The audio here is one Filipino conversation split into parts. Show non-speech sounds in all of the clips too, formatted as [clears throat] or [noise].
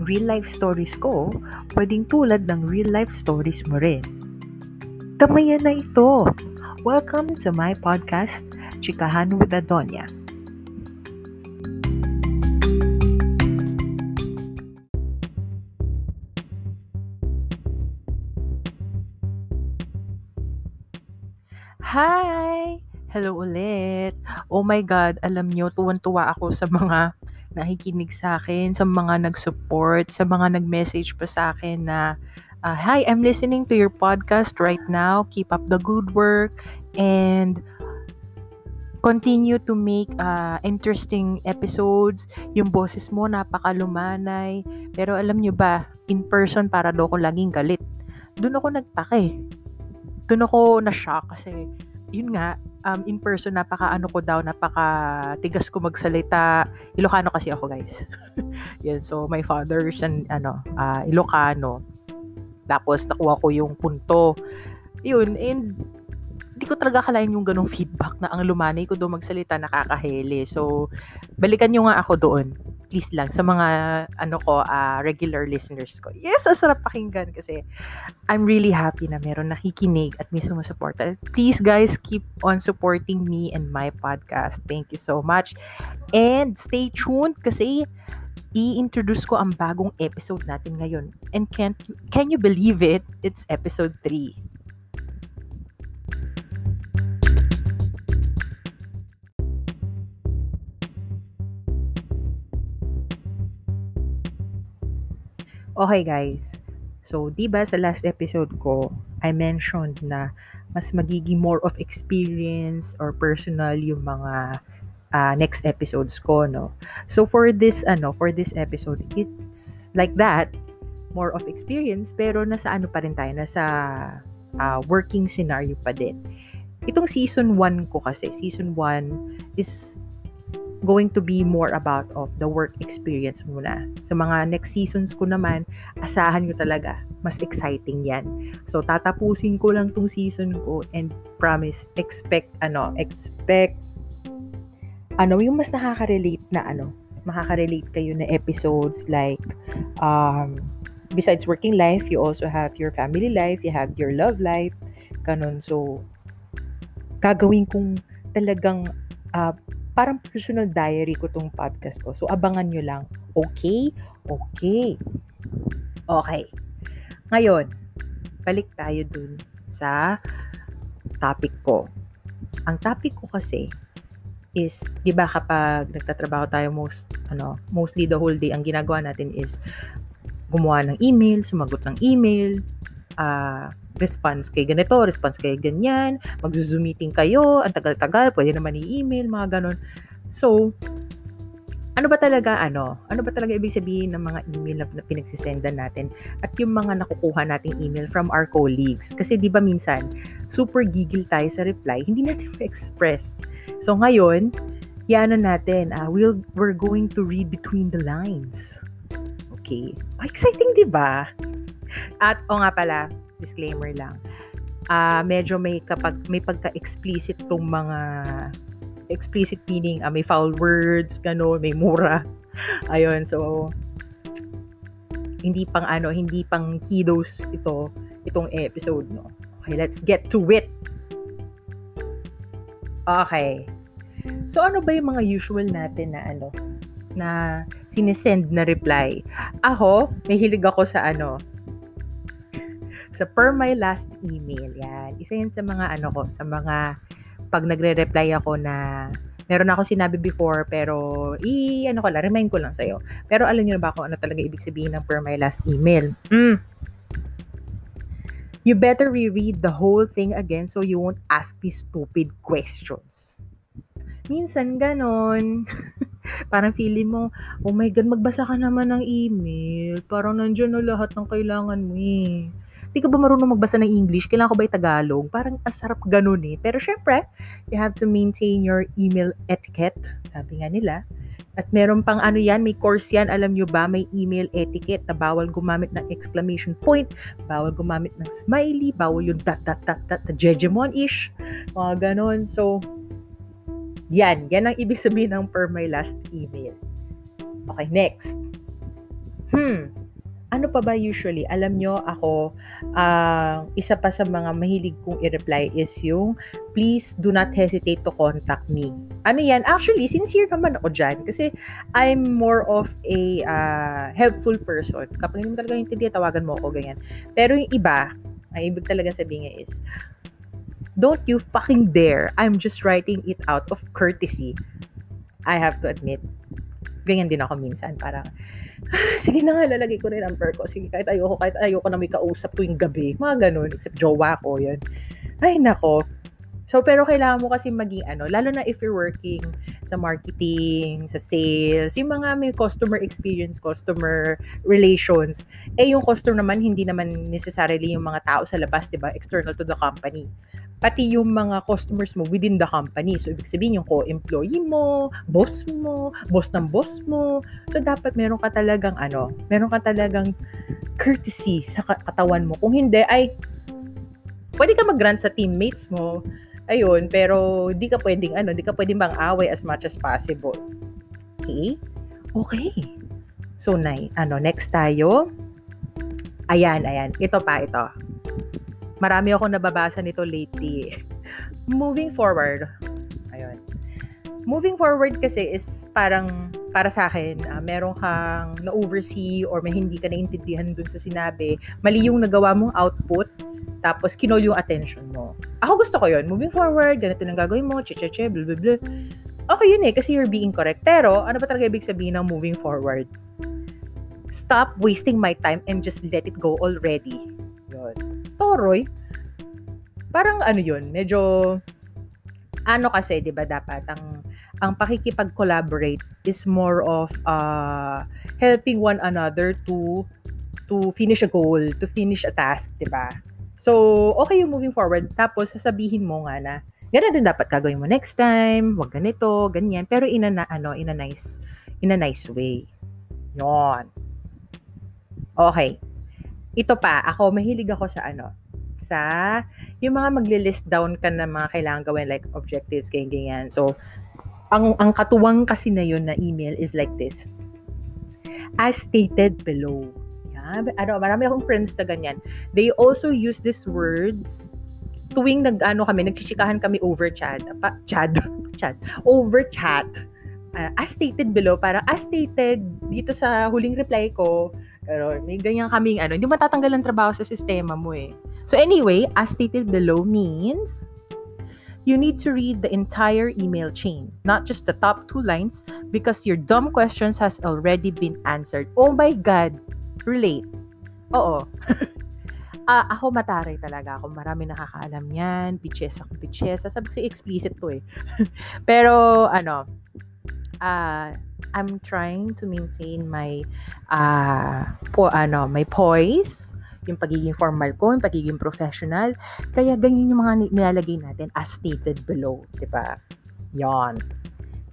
ang real life stories ko pwedeng tulad ng real life stories mo rin. Tamayan na ito! Welcome to my podcast, Chikahan with Adonia. Hi! Hello ulit. Oh my God, alam nyo, tuwan-tuwa ako sa mga nakikinig sa akin, sa mga nag-support, sa mga nag-message pa sa akin na, uh, Hi, I'm listening to your podcast right now. Keep up the good work and continue to make uh, interesting episodes. Yung boses mo napakalumanay. Pero alam nyo ba, in person para daw ako laging galit. Doon ako nagtaka eh. Doon ako na-shock kasi yun nga, um, in person, napaka ano ko daw, napaka tigas ko magsalita. Ilocano kasi ako, guys. [laughs] yan, so my father's an, ano, uh, Ilocano. Tapos nakuha ko yung punto. Yun, and ko talaga kalain yung ganong feedback na ang lumanay ko doon magsalita nakakahele. So, balikan nyo nga ako doon please lang sa mga ano ko uh, regular listeners ko. Yes, ang sarap pakinggan kasi I'm really happy na meron nakikinig at may sumusuporta. Please guys, keep on supporting me and my podcast. Thank you so much. And stay tuned kasi i-introduce ko ang bagong episode natin ngayon. And can can you believe it? It's episode 3. Okay guys, so di ba sa last episode ko, I mentioned na mas magiging more of experience or personal yung mga uh, next episodes ko, no? So for this, ano, for this episode, it's like that, more of experience, pero nasa ano pa rin tayo, nasa uh, working scenario pa din. Itong season 1 ko kasi, season 1 is going to be more about of the work experience muna. Sa mga next seasons ko naman, asahan nyo talaga, mas exciting yan. So, tatapusin ko lang tong season ko and promise, expect, ano, expect, ano, yung mas nakaka-relate na, ano, makaka-relate kayo na episodes like, um, besides working life, you also have your family life, you have your love life, ganun. So, gagawin kong talagang uh, parang personal diary ko tong podcast ko. So, abangan nyo lang. Okay? Okay. Okay. Ngayon, balik tayo dun sa topic ko. Ang topic ko kasi is, di ba kapag nagtatrabaho tayo most, ano, mostly the whole day, ang ginagawa natin is gumawa ng email, sumagot ng email, uh, response kay ganito, response kay ganyan, mag-zoom meeting kayo, ang tagal-tagal, pwede naman i-email, mga ganon. So, ano ba talaga ano? Ano ba talaga ibig sabihin ng mga email na, na pinagsisendan natin at yung mga nakukuha nating email from our colleagues? Kasi 'di ba minsan super gigil tayo sa reply, hindi natin [laughs] ma-express. So ngayon, yan natin, uh, we'll, we're going to read between the lines. Okay. Oh, exciting, 'di ba? At o oh nga pala, disclaimer lang. Uh, medyo may kapag may pagka-explicit tong mga explicit meaning, uh, may foul words, gano, may mura. [laughs] Ayun, so hindi pang ano, hindi pang kiddos ito, itong episode, no. Okay, let's get to it. Okay. So ano ba yung mga usual natin na ano, na sinesend na reply? Ako, may hilig ako sa ano, sa per my last email. Yan. Isa yan sa mga ano ko, sa mga pag nagre-reply ako na meron ako sinabi before pero i ano ko lang, remind ko lang sa'yo. Pero alam niyo na ba kung ano talaga ibig sabihin ng per my last email? Mm. You better reread the whole thing again so you won't ask me stupid questions. Minsan ganon. [laughs] Parang feeling mo, oh my God, magbasa ka naman ng email. Parang nandiyan na lahat ng kailangan mo eh di ka ba marunong magbasa ng English? Kailangan ko ba yung Tagalog? Parang asarap ganun eh. Pero syempre, you have to maintain your email etiquette. Sabi nga nila. At meron pang ano yan, may course yan, alam nyo ba, may email etiquette na bawal gumamit ng exclamation point, bawal gumamit ng smiley, bawal yung dot dot dot dot, Jejemon-ish, mga ganon. So, yan, yan ang ibig sabihin ng per my last email. Okay, next. Hmm, ano pa ba usually? Alam nyo, ako, uh, isa pa sa mga mahilig kong i-reply is yung, please do not hesitate to contact me. Ano yan? Actually, sincere naman ako dyan. Kasi I'm more of a uh, helpful person. Kapag hindi mo talaga hindi, tawagan mo ako, ganyan. Pero yung iba, ang ibig talaga sabihin niya is, don't you fucking dare. I'm just writing it out of courtesy. I have to admit. Ganyan din ako minsan. Parang, [laughs] sige na nga, lalagay ko rin ang ko. Sige, kahit ayoko, kahit ayoko na may kausap tuwing gabi. Mga ganun, except jowa ko, yan. Ay, nako. So, pero kailangan mo kasi maging ano, lalo na if you're working sa marketing, sa sales, yung mga may customer experience, customer relations, eh yung customer naman, hindi naman necessarily yung mga tao sa labas, di ba? External to the company pati yung mga customers mo within the company. So, ibig sabihin yung co-employee mo, boss mo, boss ng boss mo. So, dapat meron ka talagang ano, meron ka talagang courtesy sa katawan mo. Kung hindi, ay pwede ka mag-grant sa teammates mo. Ayun, pero di ka pwedeng ano, di ka pwedeng mang-away as much as possible. Okay? Okay. So, na, ano, next tayo. Ayan, ayan. Ito pa, ito marami akong nababasa nito lately. [laughs] Moving forward, ayun. Moving forward kasi is parang para sa akin, uh, meron kang na-oversee or may hindi ka naintindihan dun sa sinabi, mali yung nagawa mong output, tapos kinol yung attention mo. Ako gusto ko yun. Moving forward, ganito nang gagawin mo, che che che, blah blah blah. Okay yun eh, kasi you're being correct. Pero, ano ba talaga ibig sabihin ng moving forward? Stop wasting my time and just let it go already. Yun. Toroy, parang ano yun, medyo, ano kasi, di ba, dapat, ang, ang pakikipag-collaborate is more of uh, helping one another to to finish a goal, to finish a task, di ba? So, okay yung moving forward. Tapos, sasabihin mo nga na, ganun din dapat gagawin mo next time, wag ganito, ganyan. Pero in a, ano, in a nice, in a nice way. Yon. Okay ito pa, ako, mahilig ako sa ano, sa, yung mga magle-list down ka ng mga kailangan gawin, like objectives, ganyan, ganyan. So, ang, ang katuwang kasi na yun na email is like this. As stated below. Yan. Ano, marami akong friends na ganyan. They also use these words tuwing nag ano kami nagchichikahan kami over chat pa, chat [laughs] chat over chat uh, as stated below para as stated dito sa huling reply ko pero may ganyan kaming ano, hindi matatanggal ang trabaho sa sistema mo eh. So anyway, as stated below means you need to read the entire email chain, not just the top two lines because your dumb questions has already been answered. Oh my God! Relate. Oo. uh, [laughs] ako mataray talaga ako. Marami nakakaalam yan. Bitches ako, bitches. Sabi ko explicit to eh. [laughs] Pero, ano, uh, I'm trying to maintain my uh, po ano, my poise, yung pagiging formal ko, yung pagiging professional. Kaya ganyan yung mga nilalagay natin as stated below, 'di ba? 'Yon.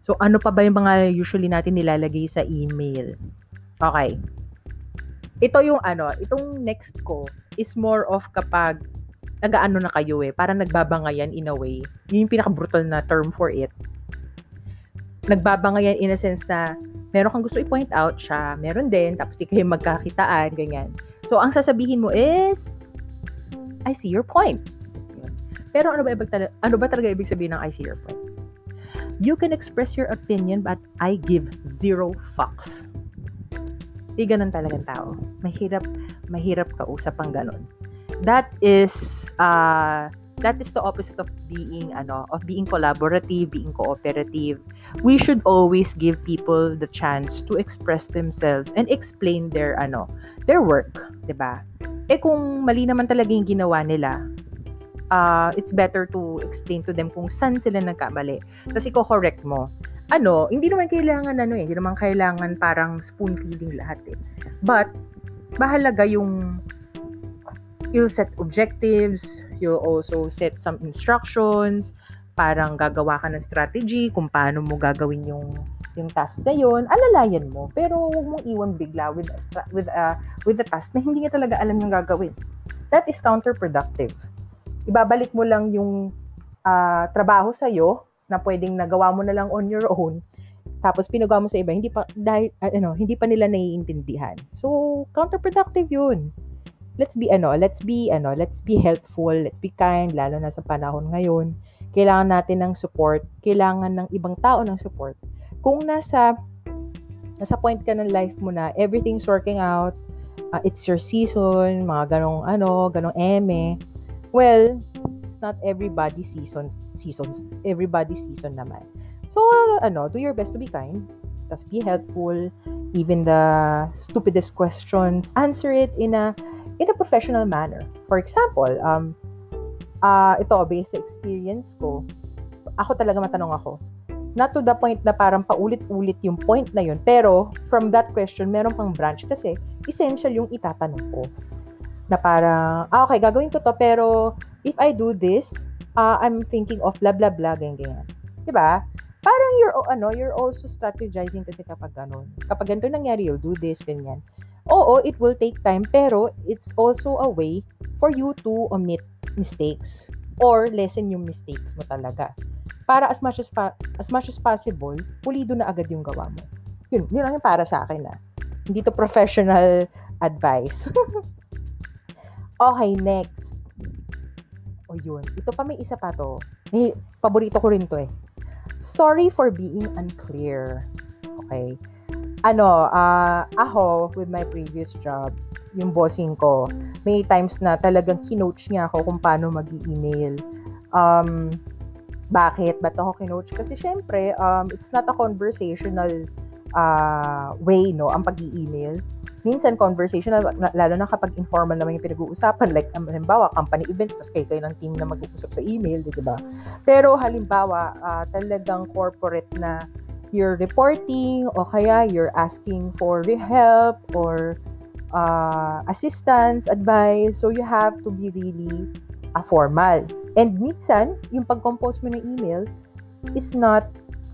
So ano pa ba yung mga usually natin nilalagay sa email? Okay. Ito yung ano, itong next ko is more of kapag nagaano na kayo eh, parang nagbabangayan in a way. Yun yung pinaka-brutal na term for it nagbabangayan in a sense na meron kang gusto i-point out siya, meron din, tapos di kayo magkakitaan, ganyan. So, ang sasabihin mo is, I see your point. Pero ano ba, ibig ano ba talaga ibig sabihin ng I see your point? You can express your opinion but I give zero fucks. Di ganun talagang tao. Mahirap, mahirap kausap ang ganun. That is, uh, that is the opposite of being ano of being collaborative being cooperative we should always give people the chance to express themselves and explain their ano their work ba eh kung mali naman talaga yung ginawa nila uh, it's better to explain to them kung saan sila nagkamali kasi ko correct mo ano hindi naman kailangan ano eh hindi naman kailangan parang spoon feeding lahat eh but mahalaga yung you'll set objectives You'll also set some instructions, parang gagawa ka ng strategy kung paano mo gagawin yung yung task na yun, alalayan mo. Pero huwag mong iwan bigla with a, with a, with a task na hindi ka talaga alam yung gagawin. That is counterproductive. Ibabalik mo lang yung uh, trabaho sa'yo na pwedeng nagawa mo na lang on your own tapos pinagawa mo sa iba, hindi pa, dahil, uh, ano, hindi pa nila naiintindihan. So, counterproductive yun. Let's be, ano, let's be, ano, let's be helpful, let's be kind, lalo na sa panahon ngayon. Kailangan natin ng support, kailangan ng ibang tao ng support. Kung nasa, nasa point ka ng life mo na everything's working out, uh, it's your season, mga ganong, ano, ganong eme, well, it's not everybody seasons, seasons, everybody season naman. So, ano, do your best to be kind. Tapos be helpful. Even the stupidest questions, answer it in a in a professional manner. For example, um, uh, ito, based sa experience ko, ako talaga matanong ako. Not to the point na parang paulit-ulit yung point na yun. Pero, from that question, meron pang branch kasi essential yung itatanong ko. Na parang, ah, okay, gagawin ko to, pero if I do this, uh, I'm thinking of blah, blah, blah, ganyan, ganyan. Diba? parang you're, ano, you're also strategizing kasi kapag ganun. Kapag ganito nangyari, you'll do this, ganyan. Oo, it will take time, pero it's also a way for you to omit mistakes or lessen yung mistakes mo talaga. Para as much as pa, as much as possible, pulido na agad yung gawa mo. Yun, yun lang yung para sa akin na. Ah. Hindi to professional [laughs] advice. [laughs] okay, next. O yun. Ito pa may isa pa to. May, paborito ko rin to eh. Sorry for being unclear. Okay. Ano, uh, ako, with my previous job, yung bossing ko, may times na talagang kinoach niya ako kung paano mag email Um, bakit? Ba't ako kinoach? Kasi syempre, um, it's not a conversational uh, way, no, ang pag-email minsan conversational, lalo na kapag informal naman yung pinag-uusapan, like, um, halimbawa, company events, tapos kayo kayo ng team na mag-uusap sa email, di ba? Pero halimbawa, uh, talagang corporate na you're reporting o kaya you're asking for help or uh, assistance, advice, so you have to be really uh, formal. And minsan, yung pag-compose mo ng email is not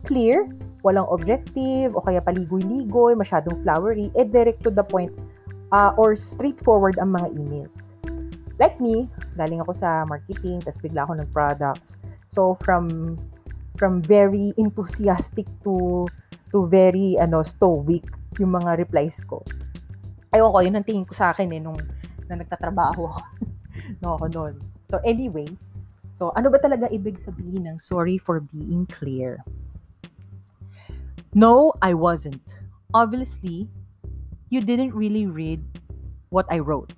clear walang objective o kaya paligoy-ligoy, masyadong flowery, eh direct to the point uh, or straightforward ang mga emails. Like me, galing ako sa marketing, tapos bigla ako ng products. So from from very enthusiastic to to very ano stoic yung mga replies ko. Ayoko ko, yun ang tingin ko sa akin eh nung na nagtatrabaho ako. [laughs] no ako noon. So anyway, so ano ba talaga ibig sabihin ng sorry for being clear? No, I wasn't. Obviously, you didn't really read what I wrote.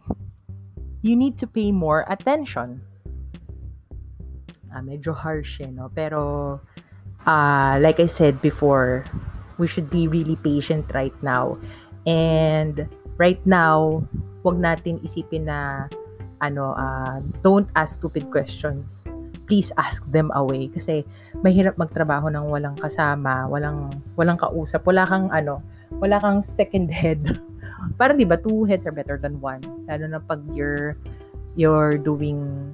You need to pay more attention. Ah, medyo harsh eh, no? Pero, uh, like I said before, we should be really patient right now. And right now, wag natin isipin na ano, uh, don't ask stupid questions please ask them away kasi mahirap magtrabaho ng walang kasama, walang walang kausap, wala kang ano, wala kang second head. [laughs] Parang 'di ba, two heads are better than one. Lalo na pag you're you're doing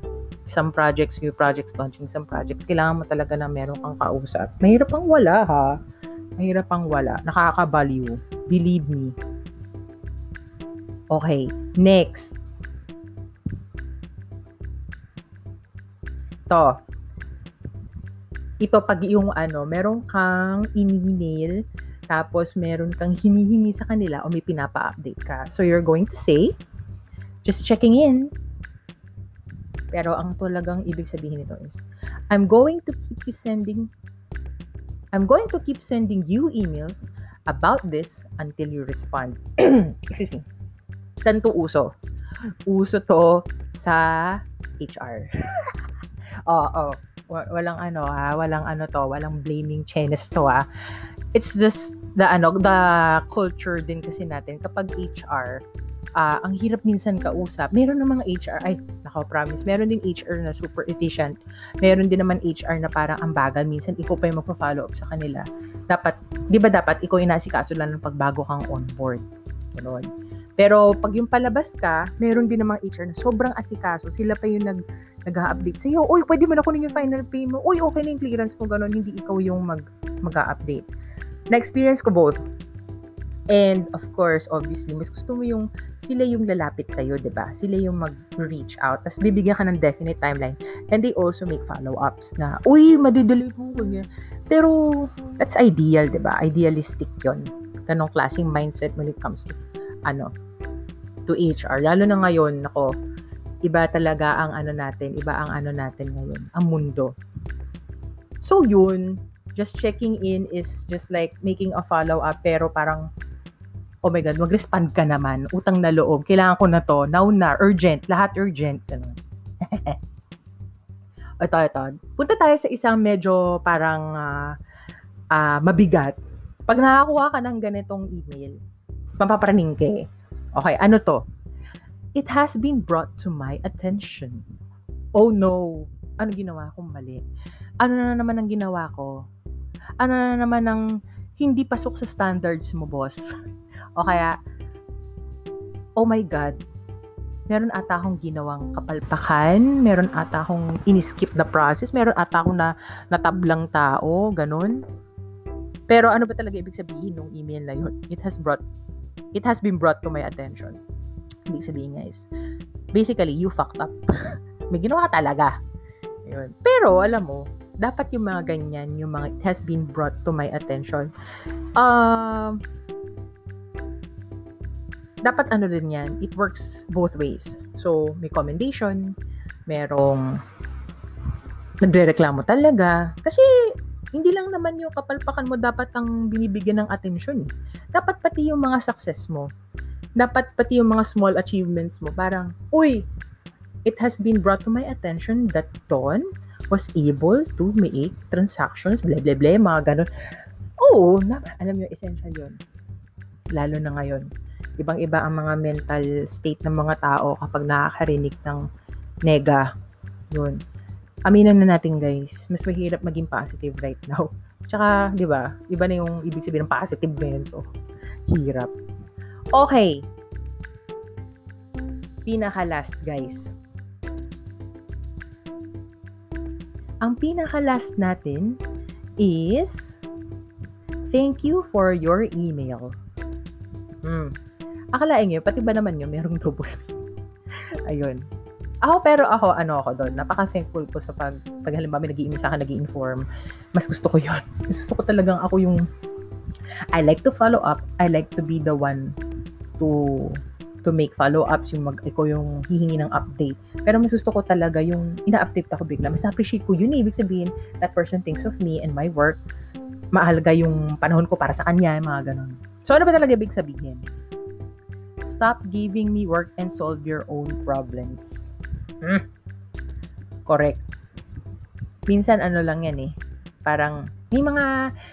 some projects, new projects, launching some projects, kailangan mo talaga na meron kang kausap. Mahirap ang wala ha. Mahirap ang wala. Nakaka-value. Believe me. Okay, next. To. Ito pag yung ano, meron kang in-email, tapos meron kang hinihingi sa kanila o may pinapa-update ka. So you're going to say, just checking in. Pero ang talagang ibig sabihin nito is, I'm going to keep you sending I'm going to keep sending you emails about this until you respond. [clears throat] Excuse me. Saan to uso? Uso to sa HR. [laughs] Oo. Walang ano ha, walang ano to, walang blaming Chinese to ha. It's just the ano, the culture din kasi natin kapag HR, uh, ah, ang hirap minsan kausap. Meron ng mga HR, ay, nako promise, meron din HR na super efficient. Meron din naman HR na parang ang bagal. Minsan, ikaw pa yung magpa-follow up sa kanila. Dapat, di ba dapat, ikaw inasikaso lang ng pagbago kang on board. Ganun. Pero pag yung palabas ka, meron din namang HR na sobrang asikaso. Sila pa yung nag nag-update sa iyo. Uy, pwede mo na kunin yung final pay mo. Uy, okay na yung clearance mo, ganun. Hindi ikaw yung mag, mag-update. Na-experience ko both. And of course, obviously, mas gusto mo yung sila yung lalapit sa iyo, 'di ba? Sila yung mag-reach out, tapos bibigyan ka ng definite timeline. And they also make follow-ups na, uy, madidelete mo ko niya. Pero That's ideal, di ba? Idealistic yon Ganong klaseng mindset when it comes to, ano, to HR. Lalo na ngayon, nako, iba talaga ang ano natin, iba ang ano natin ngayon, ang mundo. So yun, just checking in is just like making a follow-up pero parang oh my God, mag-respond ka naman. Utang na loob. Kailangan ko na to. Now na. Urgent. Lahat urgent. Ganun. [laughs] ito, ito. Punta tayo sa isang medyo parang uh, uh, mabigat. Pag nakakuha ka ng ganitong email, papapraning ka Okay, ano to? It has been brought to my attention. Oh no. Ano ginawa kong mali? Ano na naman ang ginawa ko? Ano na naman ang hindi pasok sa standards mo, boss? [laughs] O kaya, oh my God, meron ata akong ginawang kapalpakan, meron ata akong iniskip na process, meron ata akong na, natablang tao, ganun. Pero ano ba talaga ibig sabihin ng email na yun? It has brought, it has been brought to my attention. Ibig sabihin niya is, basically, you fucked up. [laughs] May ginawa talaga. Yun. Pero, alam mo, dapat yung mga ganyan, yung mga, it has been brought to my attention. Um, dapat ano din yan, it works both ways. So, may commendation, merong nagre-reklamo talaga. Kasi, hindi lang naman yung kapalpakan mo dapat ang binibigyan ng atensyon. Dapat pati yung mga success mo. Dapat pati yung mga small achievements mo. Parang, uy, it has been brought to my attention that Don was able to make transactions, blah, blah, blah, mga ganun. Oo, oh, alam nyo, essential yun. Lalo na ngayon ibang-iba ang mga mental state ng mga tao kapag nakakarinig ng nega. Yun. Aminan na natin guys, mas mahirap maging positive right now. Tsaka, di ba, iba na yung ibig sabihin ng positive ngayon. So, hirap. Okay. Pinaka-last guys. Ang pinaka-last natin is thank you for your email. Hmm akalain nyo, pati ba naman nyo, merong double. [laughs] Ayun. Ako, pero ako, ano ako doon, napaka-thankful ko sa pag, pag halimbawa may nag sa akin, nag inform mas gusto ko yon [laughs] Mas gusto ko talagang ako yung, I like to follow up, I like to be the one to to make follow-ups, yung mag, ikaw yung hihingi ng update. Pero mas gusto ko talaga yung ina-update ako bigla. Mas na-appreciate ko yun. Eh. Ibig sabihin, that person thinks of me and my work. Mahalaga yung panahon ko para sa kanya, mga ganun. So, ano ba talaga ibig sabihin? Stop giving me work and solve your own problems. Hmm. Correct. Minsan ano lang yan eh. Parang may mga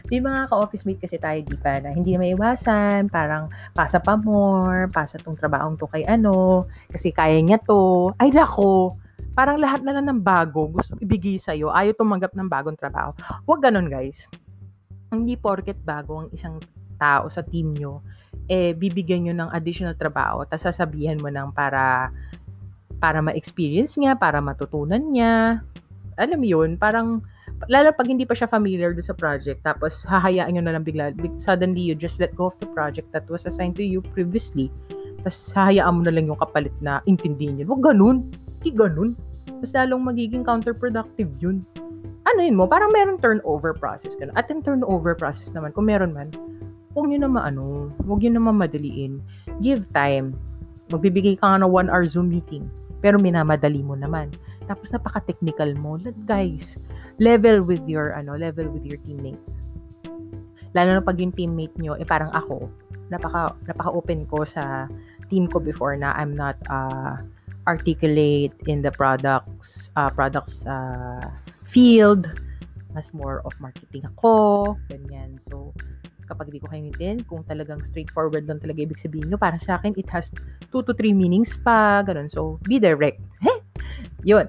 may mga ka-office mate kasi tayo di pa na hindi na maiwasan, parang pasa pa more, pasa tong trabahong to kay ano, kasi kaya niya to. Ay nako, parang lahat na lang ng bago gusto ibigay sa iyo. Ayaw tumanggap ng bagong trabaho. Huwag ganun, guys. Hindi porket bago ang isang tao sa team nyo, eh, bibigyan nyo ng additional trabaho, tapos sasabihan mo ng para, para ma-experience niya, para matutunan niya. Alam mo yun, parang, lalo pag hindi pa siya familiar do sa project, tapos hahayaan nyo na lang bigla, suddenly you just let go of the project that was assigned to you previously, tapos hahayaan mo na lang yung kapalit na intindihin yun. Huwag ganun. Hindi ganun. Mas lalong magiging counterproductive yun. Ano yun mo? Parang meron turnover process. Ganun. At yung turnover process naman, kung meron man, huwag nyo naman ano, huwag nyo naman madaliin. Give time. Magbibigay ka nga ng one hour Zoom meeting. Pero minamadali mo naman. Tapos napaka-technical mo. Guys, level with your, ano, level with your teammates. Lalo na pag yung teammate nyo, eh parang ako, napaka, napaka-open ko sa team ko before na I'm not uh, articulate in the products, uh, products uh, field. Mas more of marketing ako, ganyan. So, kapag di ko kayo maintindihan, kung talagang straightforward lang talaga ibig sabihin nyo, para sa akin, it has 2 to 3 meanings pa, ganun. So, be direct. Yun.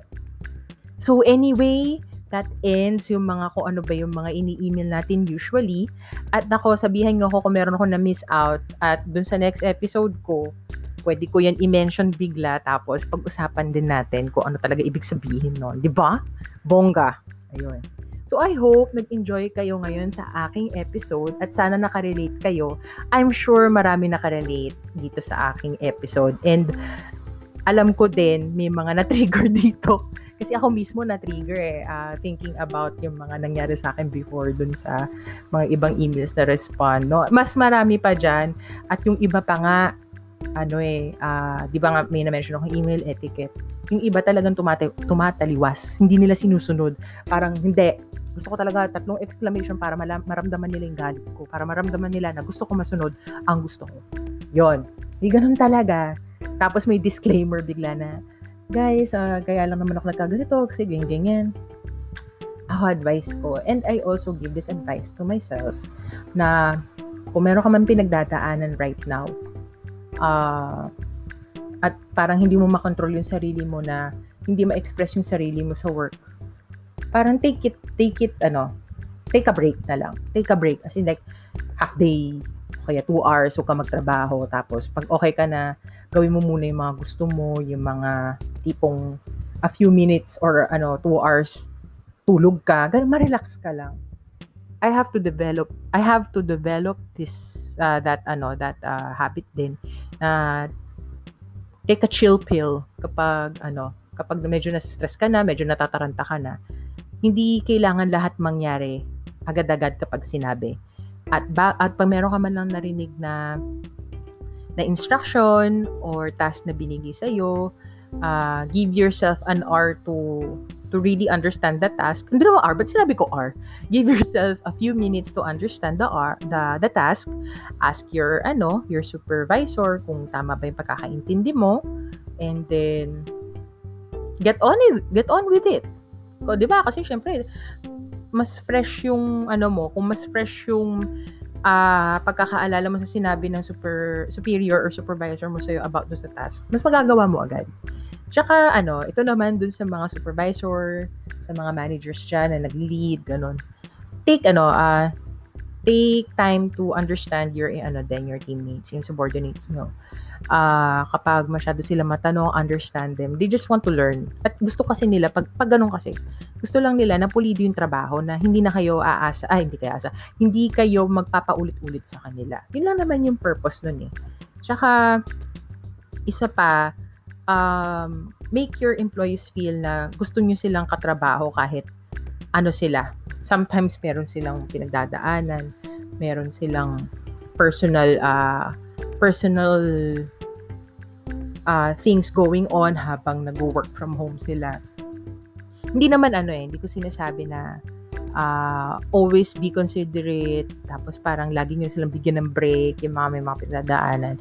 So, anyway, that ends yung mga kung ano ba yung mga ini-email natin usually. At nako, sabihan nyo ako kung meron ako na-miss out. At dun sa next episode ko, pwede ko yan i-mention bigla tapos pag-usapan din natin kung ano talaga ibig sabihin nun. Ba? Bongga. Ayun. So I hope nag-enjoy kayo ngayon sa aking episode at sana nakarelate kayo. I'm sure marami nakarelate dito sa aking episode and alam ko din may mga na-trigger [laughs] dito Kasi ako mismo na-trigger eh, uh, thinking about yung mga nangyari sa akin before dun sa mga ibang emails na respond. No? Mas marami pa dyan. At yung iba pa nga, ano eh, uh, di ba nga may na-mention akong email etiquette. Yung iba talagang tumata- tumataliwas. Hindi nila sinusunod. Parang, hindi, gusto ko talaga tatlong exclamation para malam- maramdaman nila yung galit ko. Para maramdaman nila na gusto ko masunod ang gusto ko. Yon. May ganun talaga. Tapos may disclaimer bigla na, guys, uh, kaya lang naman ako nagkaganito kasi ganyan, ganyan. Ako advice ko, and I also give this advice to myself, na kung meron ka man pinagdadaanan right now, uh, at parang hindi mo makontrol yung sarili mo na hindi ma-express yung sarili mo sa work, parang take it, take it, ano, take a break na lang. Take a break. As in like, half day, kaya two hours, so ka magtrabaho. Tapos, pag okay ka na, gawin mo muna yung mga gusto mo, yung mga tipong a few minutes or ano, two hours, tulog ka, ganun, ma-relax ka lang. I have to develop, I have to develop this, uh, that, ano, that uh, habit din, na uh, take a chill pill kapag, ano, kapag medyo na-stress ka na, medyo natataranta ka na, hindi kailangan lahat mangyari agad-agad kapag sinabi. At, ba, at pag meron ka man lang narinig na na instruction or task na binigay sa iyo, uh, give yourself an hour to to really understand the task. Hindi naman R, but sinabi ko R. Give yourself a few minutes to understand the R, the, the task. Ask your, ano, your supervisor kung tama ba yung pagkakaintindi mo. And then, get on it, get on with it. Ko, 'di ba? Kasi syempre mas fresh yung ano mo, kung mas fresh yung uh, pagkakaalala mo sa sinabi ng super superior or supervisor mo sa'yo about do sa task, mas magagawa mo agad. Tsaka ano, ito naman dun sa mga supervisor, sa mga managers dyan na nag-lead, ganun. Take ano, uh, take time to understand your ano then your teammates, yung subordinates mo uh, kapag masyado sila matanong, understand them. They just want to learn. At gusto kasi nila, pag, pag ganun kasi, gusto lang nila na pulido yung trabaho na hindi na kayo aasa, ay hindi kayo aasa, hindi kayo magpapaulit-ulit sa kanila. Yun lang naman yung purpose nun eh. Tsaka, isa pa, um, make your employees feel na gusto nyo silang katrabaho kahit ano sila. Sometimes meron silang pinagdadaanan, meron silang personal uh, personal uh, things going on habang nag-work from home sila. Hindi naman ano eh, hindi ko sinasabi na uh, always be considerate, tapos parang lagi nyo silang bigyan ng break, yung mga may mga pinadaanan.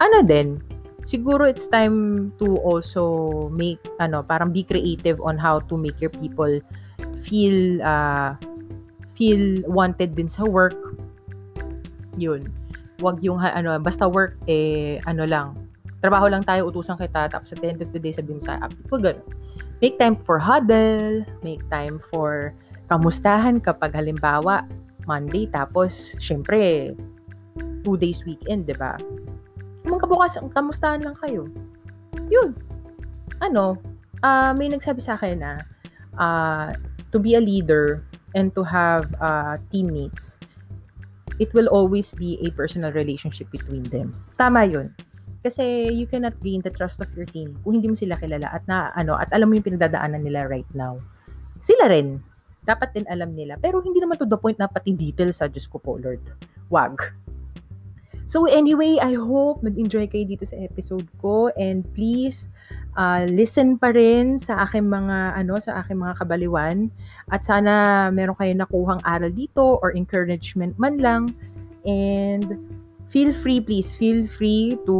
Ano din, siguro it's time to also make, ano, parang be creative on how to make your people feel, uh, feel wanted din sa work. Yun wag yung ano basta work eh ano lang. Trabaho lang tayo utusan kita tapos at the end of the day sabihin mo sa app ko ganun make time for huddle. Make time for kamustahan kapag halimbawa Monday tapos syempre two days weekend di ba? Mga kabukas kamustahan lang kayo. Yun. Ano uh, may nagsabi sa akin na uh, to be a leader and to have uh, teammates it will always be a personal relationship between them. Tama yun. Kasi you cannot gain the trust of your team kung hindi mo sila kilala at na ano at alam mo yung pinagdadaanan nila right now. Sila rin dapat din alam nila. Pero hindi naman to the point na pati details sa Diyos ko po, Lord. Wag. So anyway, I hope nag-enjoy kayo dito sa episode ko and please uh, listen pa rin sa aking mga ano sa aking mga kabaliwan. At sana meron kayong nakuhang aral dito or encouragement man lang. And feel free please feel free to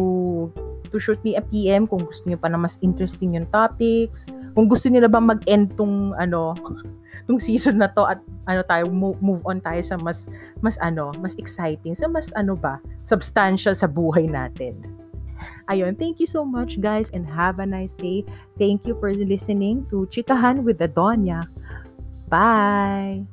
to shoot me a PM kung gusto niyo pa na mas interesting yung topics. Kung gusto niyo na bang mag-end tong ano [laughs] tong season na to at ano tayo move on tayo sa mas mas ano mas exciting sa mas ano ba substantial sa buhay natin Ayun, thank you so much guys and have a nice day. Thank you for listening to Chikahan with the Donya. Bye!